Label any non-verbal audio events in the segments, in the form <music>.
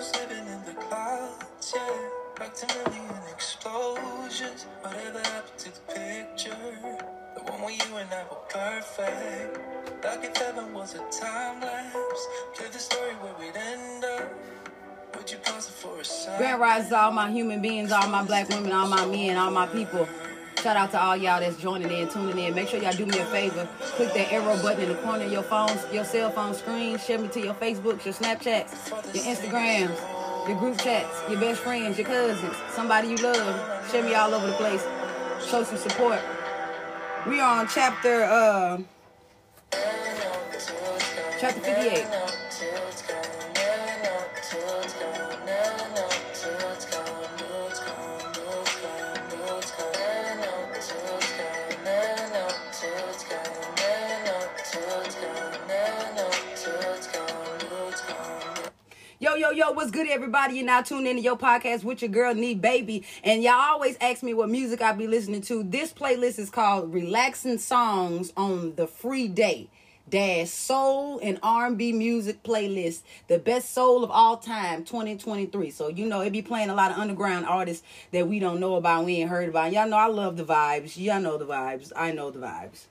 was living in the clouds, yeah. Back to million explosions. Whatever happened to the picture? The one where you and I were perfect. Like if heaven was a time lapse. Play the story where we'd end up. Would you pause it for a second? Grand rise to all my human beings, all my black women, all my men, all my people. Shout out to all y'all that's joining in, tuning in. Make sure y'all do me a favor. Click that arrow button in the corner of your phones, your cell phone screen. Share me to your Facebooks, your Snapchats, your Instagrams, your group chats, your best friends, your cousins, somebody you love. Share me all over the place. Show some support. We are on chapter uh chapter 58. What's good, everybody? You're now tuned into your podcast with your girl, Need Baby. And y'all always ask me what music I be listening to. This playlist is called Relaxing Songs on the Free Day. Dash Soul and R&B Music Playlist. The best soul of all time, 2023. So, you know, it be playing a lot of underground artists that we don't know about, we ain't heard about. Y'all know I love the vibes. Y'all know the vibes. I know the vibes.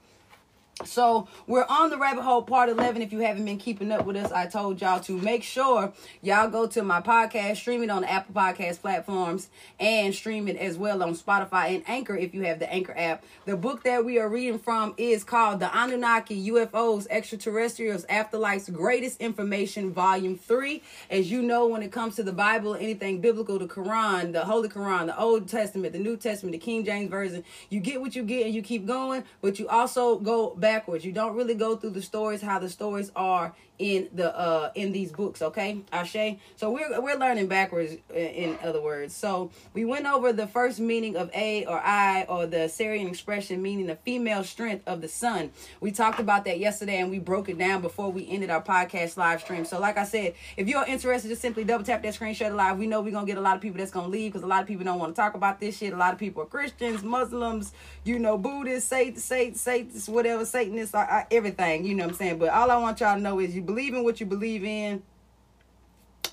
So we're on the rabbit hole part 11. If you haven't been keeping up with us, I told y'all to make sure y'all go to my podcast, stream it on the Apple Podcast platforms, and stream it as well on Spotify and Anchor if you have the Anchor app. The book that we are reading from is called The Anunnaki UFOs Extraterrestrials Afterlife's Greatest Information, Volume 3. As you know, when it comes to the Bible, anything biblical, the Quran, the Holy Quran, the Old Testament, the New Testament, the King James Version, you get what you get and you keep going, but you also go back backwards. You don't really go through the stories how the stories are in the uh in these books okay? Ashe? So we're we're learning backwards in other words. So we went over the first meaning of a or i or the syrian expression meaning the female strength of the sun. We talked about that yesterday and we broke it down before we ended our podcast live stream. So like i said if you're interested just simply double tap that screen share live. We know we're gonna get a lot of people that's gonna leave because a lot of people don't want to talk about this shit. A lot of people are christians muslims you know buddhists satan satan satanists whatever satanists everything you know what i'm saying? But all i want y'all to know is you believe in what you believe in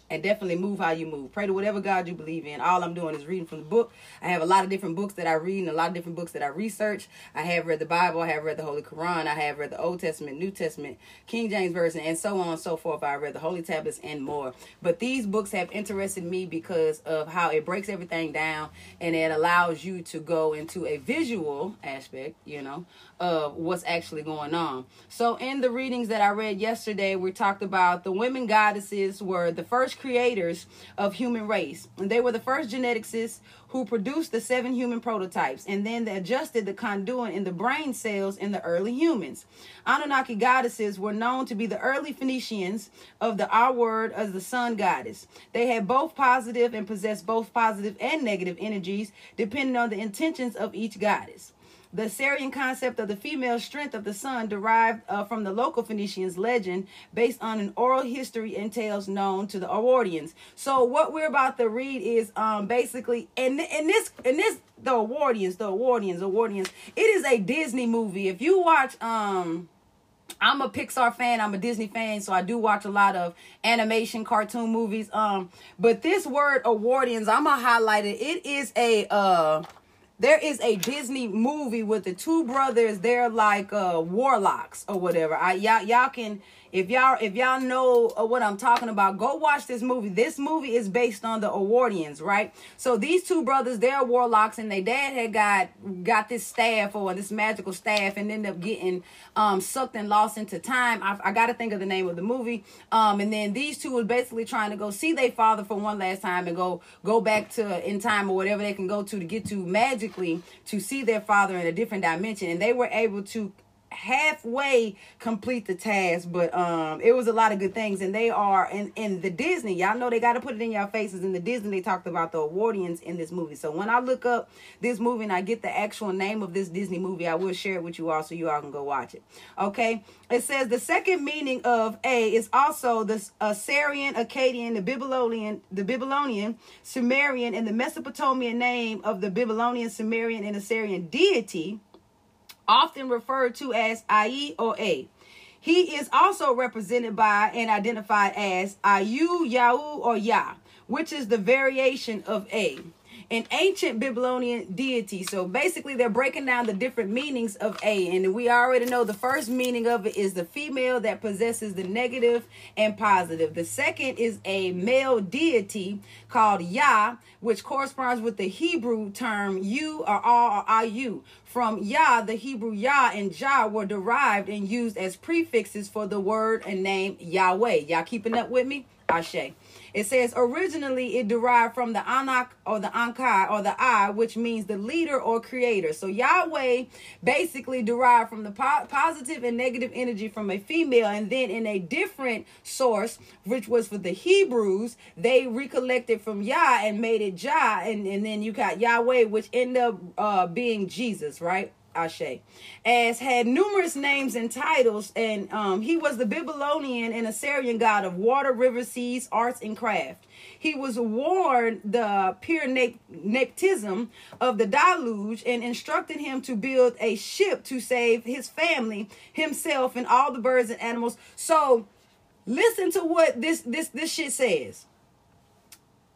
and definitely move how you move. Pray to whatever God you believe in. All I'm doing is reading from the book. I have a lot of different books that I read and a lot of different books that I research. I have read the Bible, I have read the Holy Quran, I have read the Old Testament, New Testament, King James Version, and so on and so forth. I read the Holy Tablets and more. But these books have interested me because of how it breaks everything down and it allows you to go into a visual aspect, you know, of what's actually going on. So in the readings that I read yesterday, we talked about the women goddesses were the first creators of human race. And they were the first geneticists who produced the seven human prototypes and then they adjusted the conduit in the brain cells in the early humans. Anunnaki goddesses were known to be the early Phoenicians of the our word as the sun goddess. They had both positive and possessed both positive and negative energies depending on the intentions of each goddess. The Sarian concept of the female strength of the sun derived uh, from the local Phoenicians legend based on an oral history and tales known to the Awardians. So what we're about to read is um basically and in this in this the Awardians, the Awardians, Awardians. It is a Disney movie. If you watch um I'm a Pixar fan. I'm a Disney fan, so I do watch a lot of animation, cartoon movies. Um, but this word Awardians, I'm gonna highlight it. It is a uh there is a Disney movie with the two brothers. They're like uh warlocks or whatever. I y'all y'all can if y'all if y'all know uh, what I'm talking about, go watch this movie. This movie is based on the Awardians, right? So these two brothers, they're warlocks, and their dad had got got this staff or this magical staff, and ended up getting um, sucked and lost into time. I, I got to think of the name of the movie. Um, and then these two was basically trying to go see their father for one last time and go go back to in time or whatever they can go to to get to magically to see their father in a different dimension, and they were able to halfway complete the task but um it was a lot of good things and they are in in the disney y'all know they got to put it in your faces in the disney they talked about the awardians in this movie. So when i look up this movie and i get the actual name of this disney movie i will share it with you all so you all can go watch it. Okay? It says the second meaning of a is also the assyrian akkadian the babylonian the babylonian sumerian and the mesopotamian name of the babylonian sumerian and assyrian deity often referred to as Ai or A. He is also represented by and identified as Ayu, Yahoo, or Yah. which is the variation of A an ancient Babylonian deity. So basically, they're breaking down the different meanings of A. And we already know the first meaning of it is the female that possesses the negative and positive. The second is a male deity called Yah, which corresponds with the Hebrew term you or all or Ayu. From Yah, the Hebrew Yah and Jah were derived and used as prefixes for the word and name Yahweh. Y'all keeping up with me? Ashe. It says originally it derived from the Anak or the Ankai or the I, which means the leader or creator. So Yahweh basically derived from the po- positive and negative energy from a female, and then in a different source, which was for the Hebrews, they recollected from Yah and made it Jah, and, and then you got Yahweh, which ended up uh, being Jesus, right? Ashe, as had numerous names and titles, and um, he was the Babylonian and Assyrian god of water, river, seas, arts, and craft. He was warned the pure nepotism of the deluge and instructed him to build a ship to save his family, himself, and all the birds and animals. So, listen to what this this this shit says.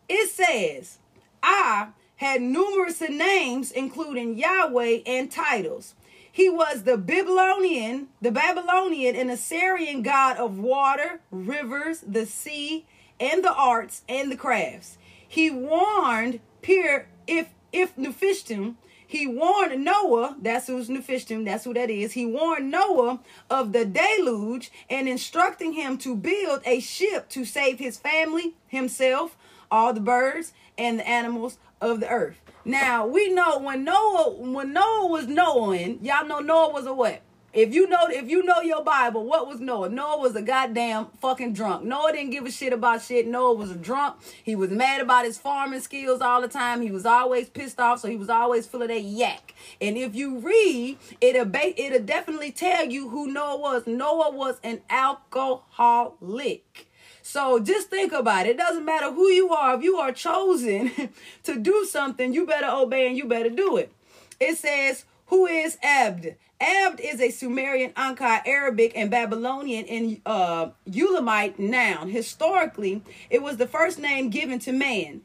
It says, "I." had numerous names, including Yahweh and titles. He was the Babylonian, the Babylonian and Assyrian god of water, rivers, the sea, and the arts and the crafts. He warned Pir if if Nephishtim, he warned Noah, that's who's Nephishtim, that's who that is. He warned Noah of the deluge and instructing him to build a ship to save his family, himself, all the birds and the animals of the earth. Now we know when Noah when Noah was knowing, y'all know Noah was a what? If you know if you know your Bible, what was Noah? Noah was a goddamn fucking drunk. Noah didn't give a shit about shit. Noah was a drunk. He was mad about his farming skills all the time. He was always pissed off, so he was always full of that yak. And if you read, it'll it'll definitely tell you who Noah was. Noah was an alcoholic. So just think about it. It doesn't matter who you are. If you are chosen <laughs> to do something, you better obey and you better do it. It says, who is Abd? Abd is a Sumerian, Ankai, Arabic, and Babylonian and uh, Elamite noun. Historically, it was the first name given to man.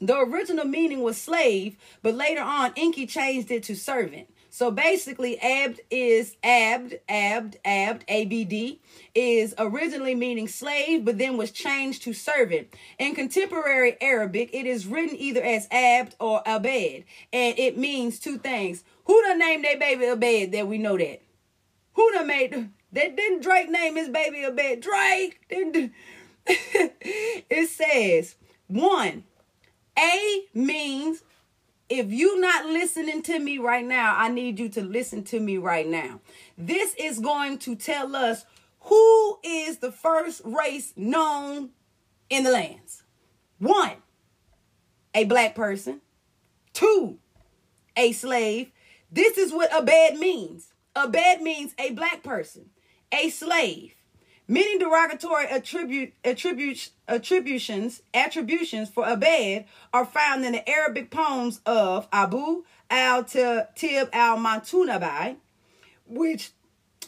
The original meaning was slave, but later on, Enki changed it to servant. So basically, abd is abd, abd, abd, abd is originally meaning slave, but then was changed to servant. In contemporary Arabic, it is written either as abd or abed, and it means two things. Who done named their baby Abed that we know that? Who done made that didn't Drake name his baby Abed? Drake didn't <laughs> it says one A means if you not listening to me right now, I need you to listen to me right now. This is going to tell us who is the first race known in the lands. One, a black person. Two, a slave. This is what a Abed means. A Abed means a black person, a slave. Many derogatory attribute, attribute, attributions, attributions for Abed are found in the Arabic poems of Abu al-Tib al-Mantunabai, which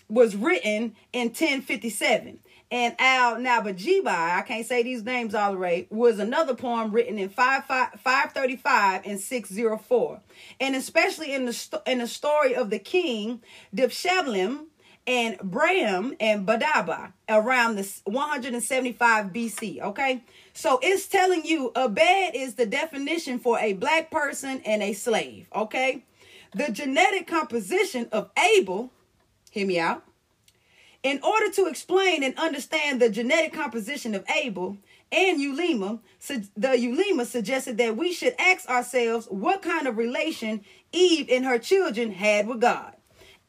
was written in 1057. And Al Nabajibai, I can't say these names all right, was another poem written in 5, 5, 535 and 604. And especially in the, in the story of the king, Dibsheblim, and Braham and Badaba around the 175 BC. Okay, so it's telling you Abed is the definition for a black person and a slave. Okay, the genetic composition of Abel, hear me out. In order to explain and understand the genetic composition of Abel and Ulema, the Ulema suggested that we should ask ourselves what kind of relation Eve and her children had with God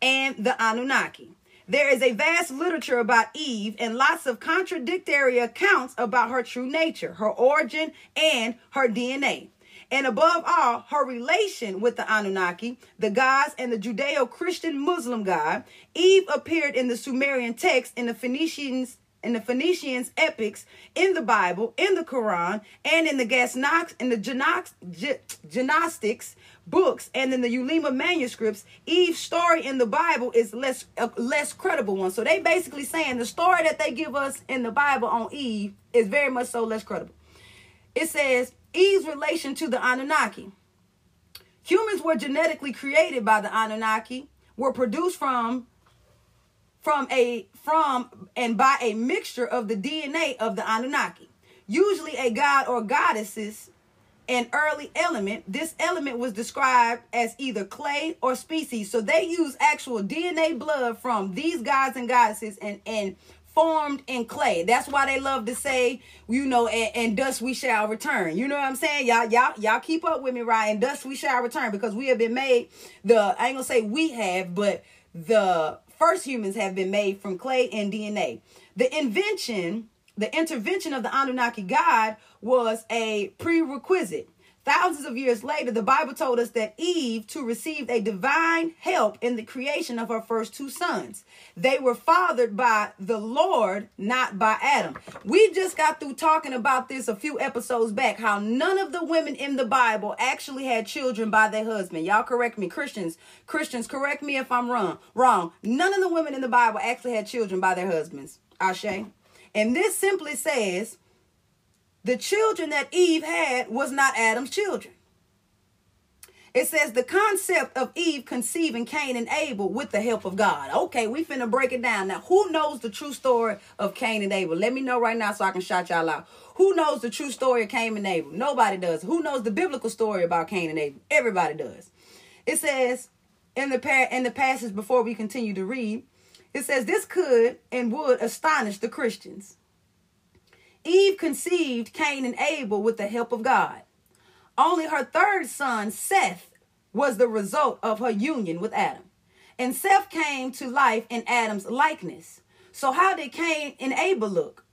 and the Anunnaki. There is a vast literature about Eve and lots of contradictory accounts about her true nature, her origin, and her DNA. And above all, her relation with the Anunnaki, the gods, and the Judeo Christian Muslim God. Eve appeared in the Sumerian text in the Phoenicians in the Phoenicians epics, in the Bible, in the Quran, and in the Gasnox, in the Gnostics books and in the Ulema manuscripts, Eve's story in the Bible is less a less credible one. So they basically saying the story that they give us in the Bible on Eve is very much so less credible. it says Eve's relation to the Anunnaki. Humans were genetically created by the Anunnaki, were produced from from a from and by a mixture of the DNA of the Anunnaki. Usually a god or goddesses an early element. This element was described as either clay or species. So they use actual DNA blood from these gods and goddesses and and formed in clay. That's why they love to say, you know, and, and we shall return. You know what I'm saying? Y'all, y'all, y'all keep up with me, right? And dust we shall return because we have been made the I ain't gonna say we have, but the first humans have been made from clay and DNA. The invention, the intervention of the Anunnaki God was a prerequisite Thousands of years later, the Bible told us that Eve to receive a divine help in the creation of her first two sons. They were fathered by the Lord, not by Adam. We just got through talking about this a few episodes back how none of the women in the Bible actually had children by their husband. Y'all correct me, Christians. Christians, correct me if I'm wrong. Wrong. None of the women in the Bible actually had children by their husbands. Ashe. And this simply says the children that Eve had was not Adam's children. It says the concept of Eve conceiving Cain and Abel with the help of God. Okay, we finna break it down. Now, who knows the true story of Cain and Abel? Let me know right now so I can shout y'all out. Who knows the true story of Cain and Abel? Nobody does. Who knows the biblical story about Cain and Abel? Everybody does. It says in the par- in the passage before we continue to read, it says this could and would astonish the Christians. Eve conceived Cain and Abel with the help of God. Only her third son, Seth, was the result of her union with Adam. And Seth came to life in Adam's likeness. So, how did Cain and Abel look?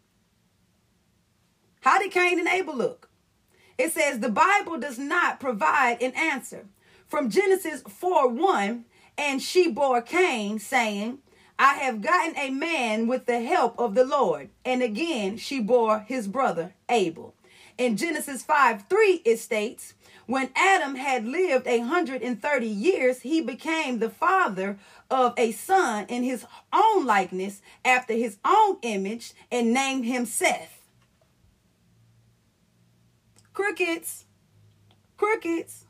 How did Cain and Abel look? It says the Bible does not provide an answer. From Genesis 4 1, and she bore Cain, saying, I have gotten a man with the help of the Lord. And again, she bore his brother Abel. In Genesis 5 3, it states, When Adam had lived a 130 years, he became the father of a son in his own likeness, after his own image, and named him Seth. Crickets. Crickets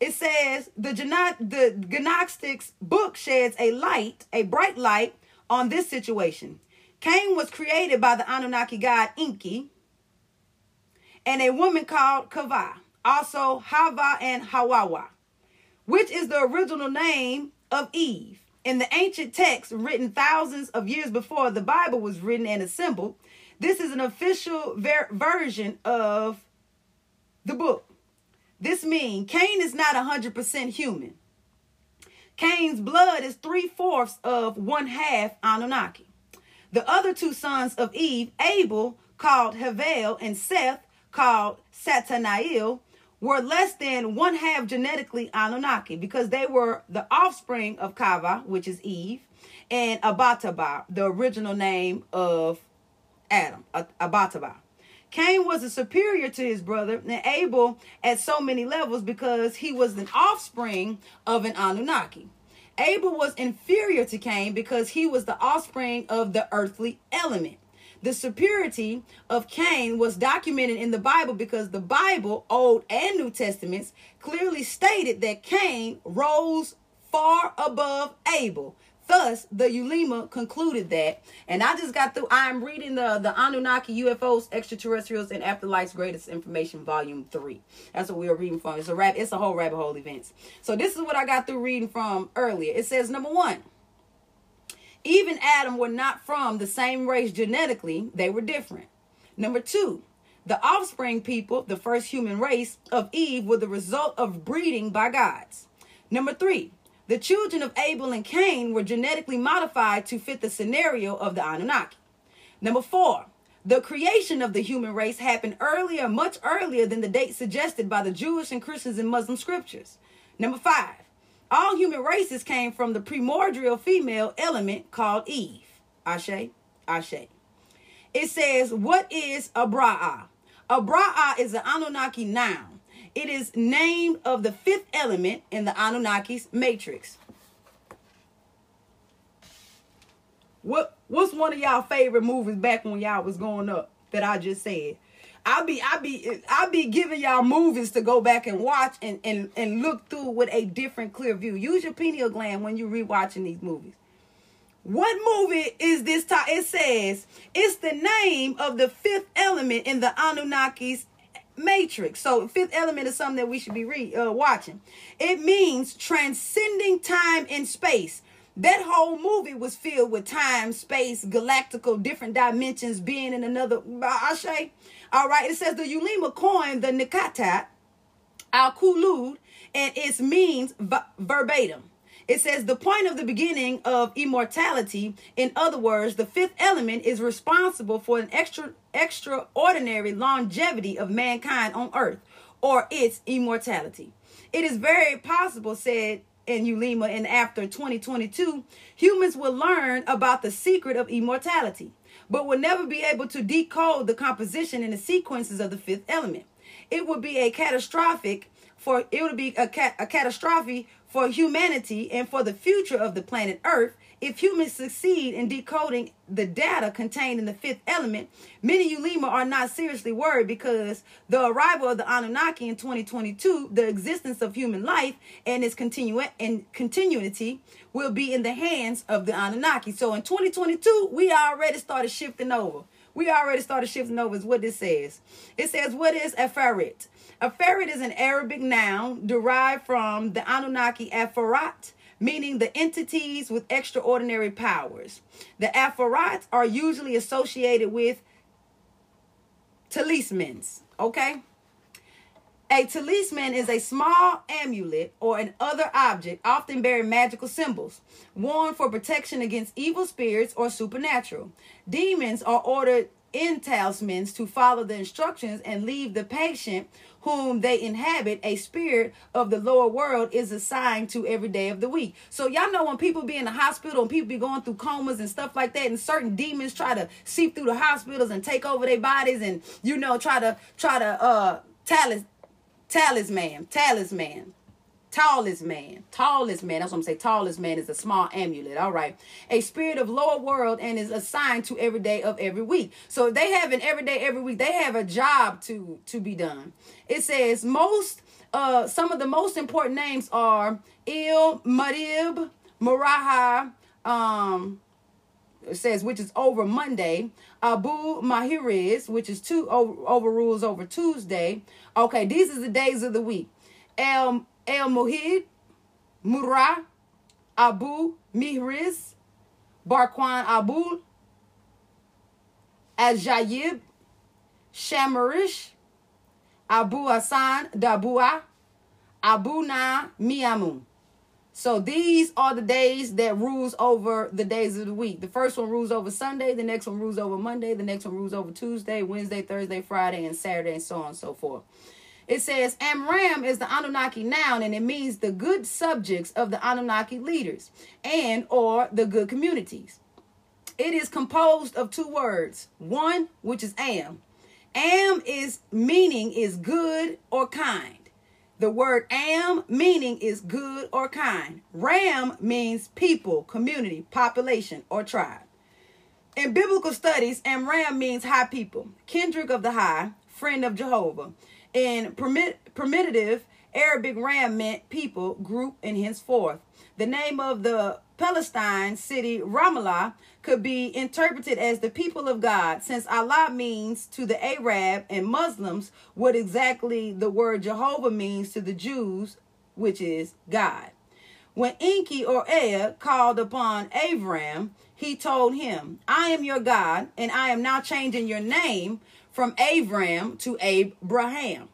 it says the the Gnostics book sheds a light, a bright light on this situation. Cain was created by the Anunnaki god Enki and a woman called Kava, also Hava and Hawawa, which is the original name of Eve. In the ancient text written thousands of years before the Bible was written and assembled, this is an official ver- version of the book. This means Cain is not 100% human. Cain's blood is three fourths of one half Anunnaki. The other two sons of Eve, Abel, called Havel, and Seth, called Satanael, were less than one half genetically Anunnaki because they were the offspring of Kava, which is Eve, and Abataba, the original name of Adam, Abataba. Cain was a superior to his brother and Abel at so many levels because he was an offspring of an Anunnaki. Abel was inferior to Cain because he was the offspring of the earthly element. The superiority of Cain was documented in the Bible because the Bible, Old and New Testaments, clearly stated that Cain rose far above Abel Thus, the Ulema concluded that, and I just got through. I'm reading the the Anunnaki UFOs, extraterrestrials, and afterlife's greatest information, volume three. That's what we are reading from. It's a rap. It's a whole rabbit hole events. So this is what I got through reading from earlier. It says number one. Even Adam were not from the same race genetically; they were different. Number two, the offspring people, the first human race of Eve, were the result of breeding by gods. Number three, the children of Abel and Cain were genetically modified to fit the scenario of the Anunnaki. Number four, the creation of the human race happened earlier, much earlier than the date suggested by the Jewish and Christians and Muslim scriptures. Number five, all human races came from the primordial female element called Eve. Ashe, Ashe. It says, What is a Bra'a? A Bra'a is an Anunnaki noun. It is named of the fifth element in the Anunnaki's matrix. What what's one of y'all favorite movies back when y'all was growing up? that I just said. I'll be I'll be I'll be giving y'all movies to go back and watch and, and, and look through with a different clear view. Use your pineal gland when you're rewatching these movies. What movie is this? T- it says it's the name of the fifth element in the Anunnaki's matrix. So, fifth element is something that we should be re- uh, watching. It means transcending time and space. That whole movie was filled with time, space, galactical, different dimensions, being in another. Ashe. All right. It says the Ulema coined the Nikata, al Kulud, and it means verbatim. It says the point of the beginning of immortality, in other words, the fifth element is responsible for an extra extraordinary longevity of mankind on earth or its immortality. It is very possible, said in Ulema, and after 2022, humans will learn about the secret of immortality, but will never be able to decode the composition and the sequences of the fifth element. It would be a catastrophic for it would be a, a catastrophe for humanity and for the future of the planet Earth if humans succeed in decoding the data contained in the fifth element, many Ulema are not seriously worried because the arrival of the Anunnaki in 2022, the existence of human life and its continu- and continuity will be in the hands of the Anunnaki. So in 2022, we already started shifting over. We already started shifting over is what this says. It says, what is a ferret? A ferret is an Arabic noun derived from the Anunnaki Afarat, meaning the entities with extraordinary powers. The Afarat are usually associated with talismans, okay? A talisman is a small amulet or an other object, often bearing magical symbols, worn for protection against evil spirits or supernatural. Demons are ordered in talismans to follow the instructions and leave the patient whom they inhabit, a spirit of the lower world is assigned to every day of the week. So y'all know when people be in the hospital and people be going through comas and stuff like that, and certain demons try to seep through the hospitals and take over their bodies and you know try to try to uh talis talisman talisman tallest man. Tallest man. That's what i'm saying. Tallest man is a small amulet. All right. A spirit of lower world and is assigned to every day of every week. So they have an every day every week they have a job to to be done. It says most uh some of the most important names are il madib maraha um it says which is over monday abu mahiriz which is two over, overrules over tuesday. Okay these are the days of the week. El El Muhid, Murrah, Abu Mihriz, Barquan Abul, Ajayib, Shamarish, Abu Hassan Dabua, Abu Na Miamun. So these are the days that rules over the days of the week. The first one rules over Sunday, the next one rules over Monday, the next one rules over Tuesday, Wednesday, Thursday, Friday, and Saturday, and so on and so forth. It says Amram is the Anunnaki noun and it means the good subjects of the Anunnaki leaders and or the good communities. It is composed of two words. One, which is am. Am is meaning is good or kind. The word am meaning is good or kind. Ram means people, community, population, or tribe. In biblical studies, Amram means high people, kindred of the high, friend of Jehovah. In permit, primitive Arabic Ram meant people, group, and henceforth. The name of the Palestine city Ramallah could be interpreted as the people of God, since Allah means to the Arab and Muslims what exactly the word Jehovah means to the Jews, which is God. When Enki or Ea called upon Avram, he told him, I am your God, and I am now changing your name from Abram to Abraham,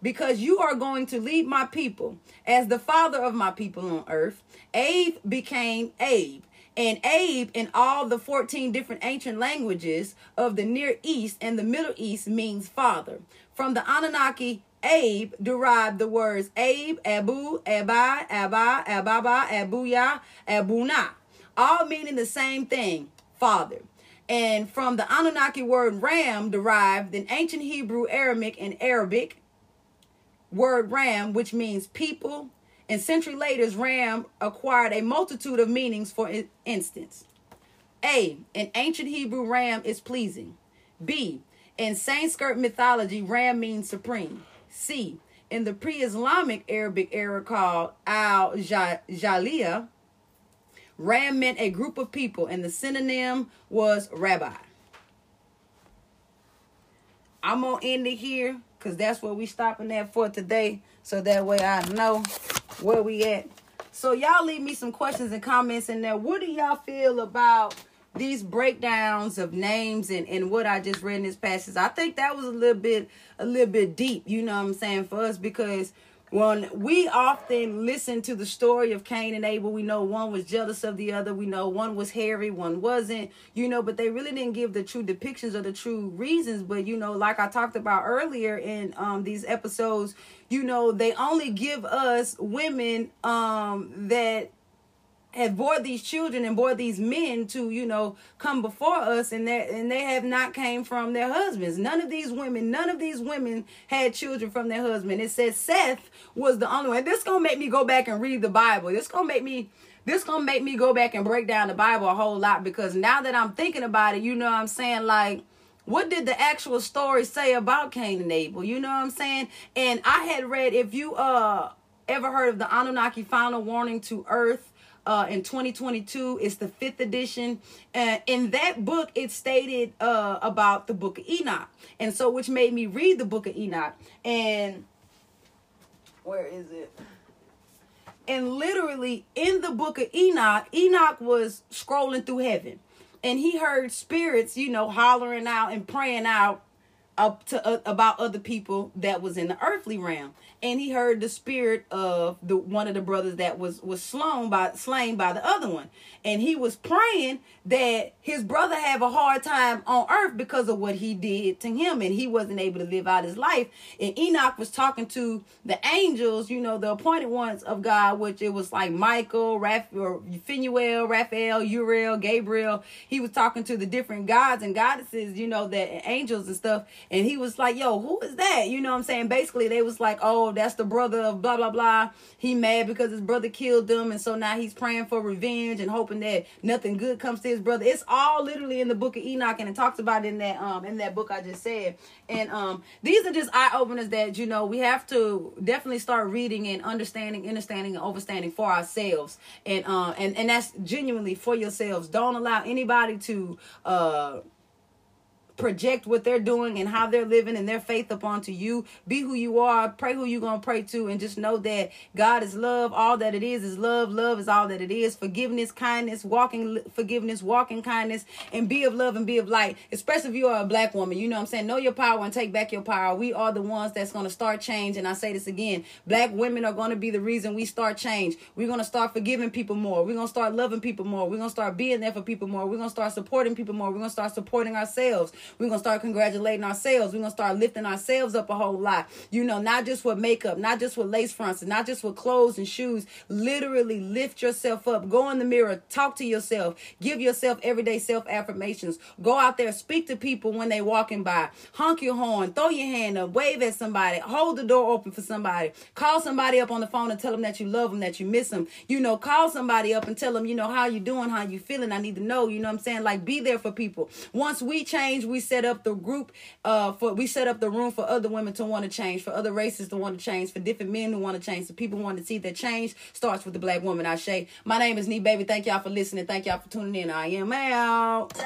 because you are going to lead my people as the father of my people on earth. Abe became Abe. And Abe in all the 14 different ancient languages of the Near East and the Middle East means father. From the Anunnaki, Abe derived the words Abe, Abu, Abai, Abba, Ababa, Abuya, Abuna, all meaning the same thing, father and from the Anunnaki word ram derived in ancient Hebrew, Aramaic, and Arabic word ram, which means people. And century later, ram acquired a multitude of meanings. For instance, A, in ancient Hebrew, ram is pleasing. B, In Sanskrit mythology, Ram means supreme. C. In the pre-Islamic Arabic era called Al-Jaliya, Ram meant a group of people, and the synonym was rabbi. I'm gonna end it here because that's where we stopping at for today. So that way I know where we at. So y'all leave me some questions and comments in there. What do y'all feel about these breakdowns of names and, and what I just read in this passage? I think that was a little bit a little bit deep, you know what I'm saying, for us because when we often listen to the story of Cain and Abel, we know one was jealous of the other. We know one was hairy, one wasn't, you know, but they really didn't give the true depictions or the true reasons. But, you know, like I talked about earlier in um, these episodes, you know, they only give us women um, that have bore these children and bore these men to you know come before us and they and they have not came from their husbands. None of these women none of these women had children from their husband. It says seth was the only one. This gonna make me go back and read the bible. This gonna make me this gonna make me go back and break down the bible a whole lot because now that i'm thinking about it you know i'm saying? Like what did the actual story say about cain and abel? You know what i'm saying? And i had read if you uh ever heard of the anunnaki final warning to earth uh, in 2022. It's the fifth edition. Uh, in that book, it stated uh, about the book of Enoch. And so, which made me read the book of Enoch. And where is it? And literally in the book of Enoch, Enoch was scrolling through heaven. And he heard spirits, you know, hollering out and praying out up to uh, about other people that was in the earthly realm. And he heard the spirit of the one of the brothers that was was slain by slain by the other one. And he was praying that his brother have a hard time on earth because of what he did to him. And he wasn't able to live out his life. And enoch was talking to the angels you know the appointed ones of god which it was like michael raphael phanuel raphael uriel gabriel. He was talking to the different gods and goddesses you know that angels and stuff and he was like yo who is that you know what i'm saying basically they was like oh that's the brother of blah blah blah. He mad because his brother killed them, and so now he's praying for revenge and hoping that nothing good comes to his brother. It's all literally in the book of Enoch, and it talks about it in that um in that book I just said. And um these are just eye openers that you know we have to definitely start reading and understanding, understanding, and understanding for ourselves. And um and and that's genuinely for yourselves. Don't allow anybody to uh project what they're doing and how they're living and their faith upon to you. Be who you are. Pray who you're going to pray to. And just know that God is love. All that it is is love. Love is all that it is. Forgiveness, kindness, walking forgiveness, walking kindness, and be of love and be of light. Especially if you are a black woman. You know what I'm saying? Know your power and take back your power. We are the ones that's going to start change. And I say this again black women are going to be the reason we start change. We're going to start forgiving people more. We're going to start loving people more. We're going to start being there for people more. We're going to start supporting people more. We're going to start supporting ourselves. We're going to start congratulating ourselves. We're going to start lifting ourselves up a whole lot. You know, not just with makeup, not just with lace fronts, not just with clothes and shoes. Literally lift yourself up. Go in the mirror. Talk to yourself. Give yourself everyday self affirmations. Go out there. Speak to people when they walking by. Honk your horn. Throw your hand up. Wave at somebody. Hold the door open for somebody. Call somebody up on the phone and tell them that you love them, that you miss them. You know, call somebody up and tell them, you know, how you doing, how you feeling. I need to know. You know what I'm saying? Like, be there for people. Once we change, we we set up the group uh for we set up the room for other women to want to change, for other races to want to change, for different men who want to change, so people want to see that change starts with the black woman. I say, my name is Nee Baby. Thank y'all for listening. Thank y'all for tuning in. I am out.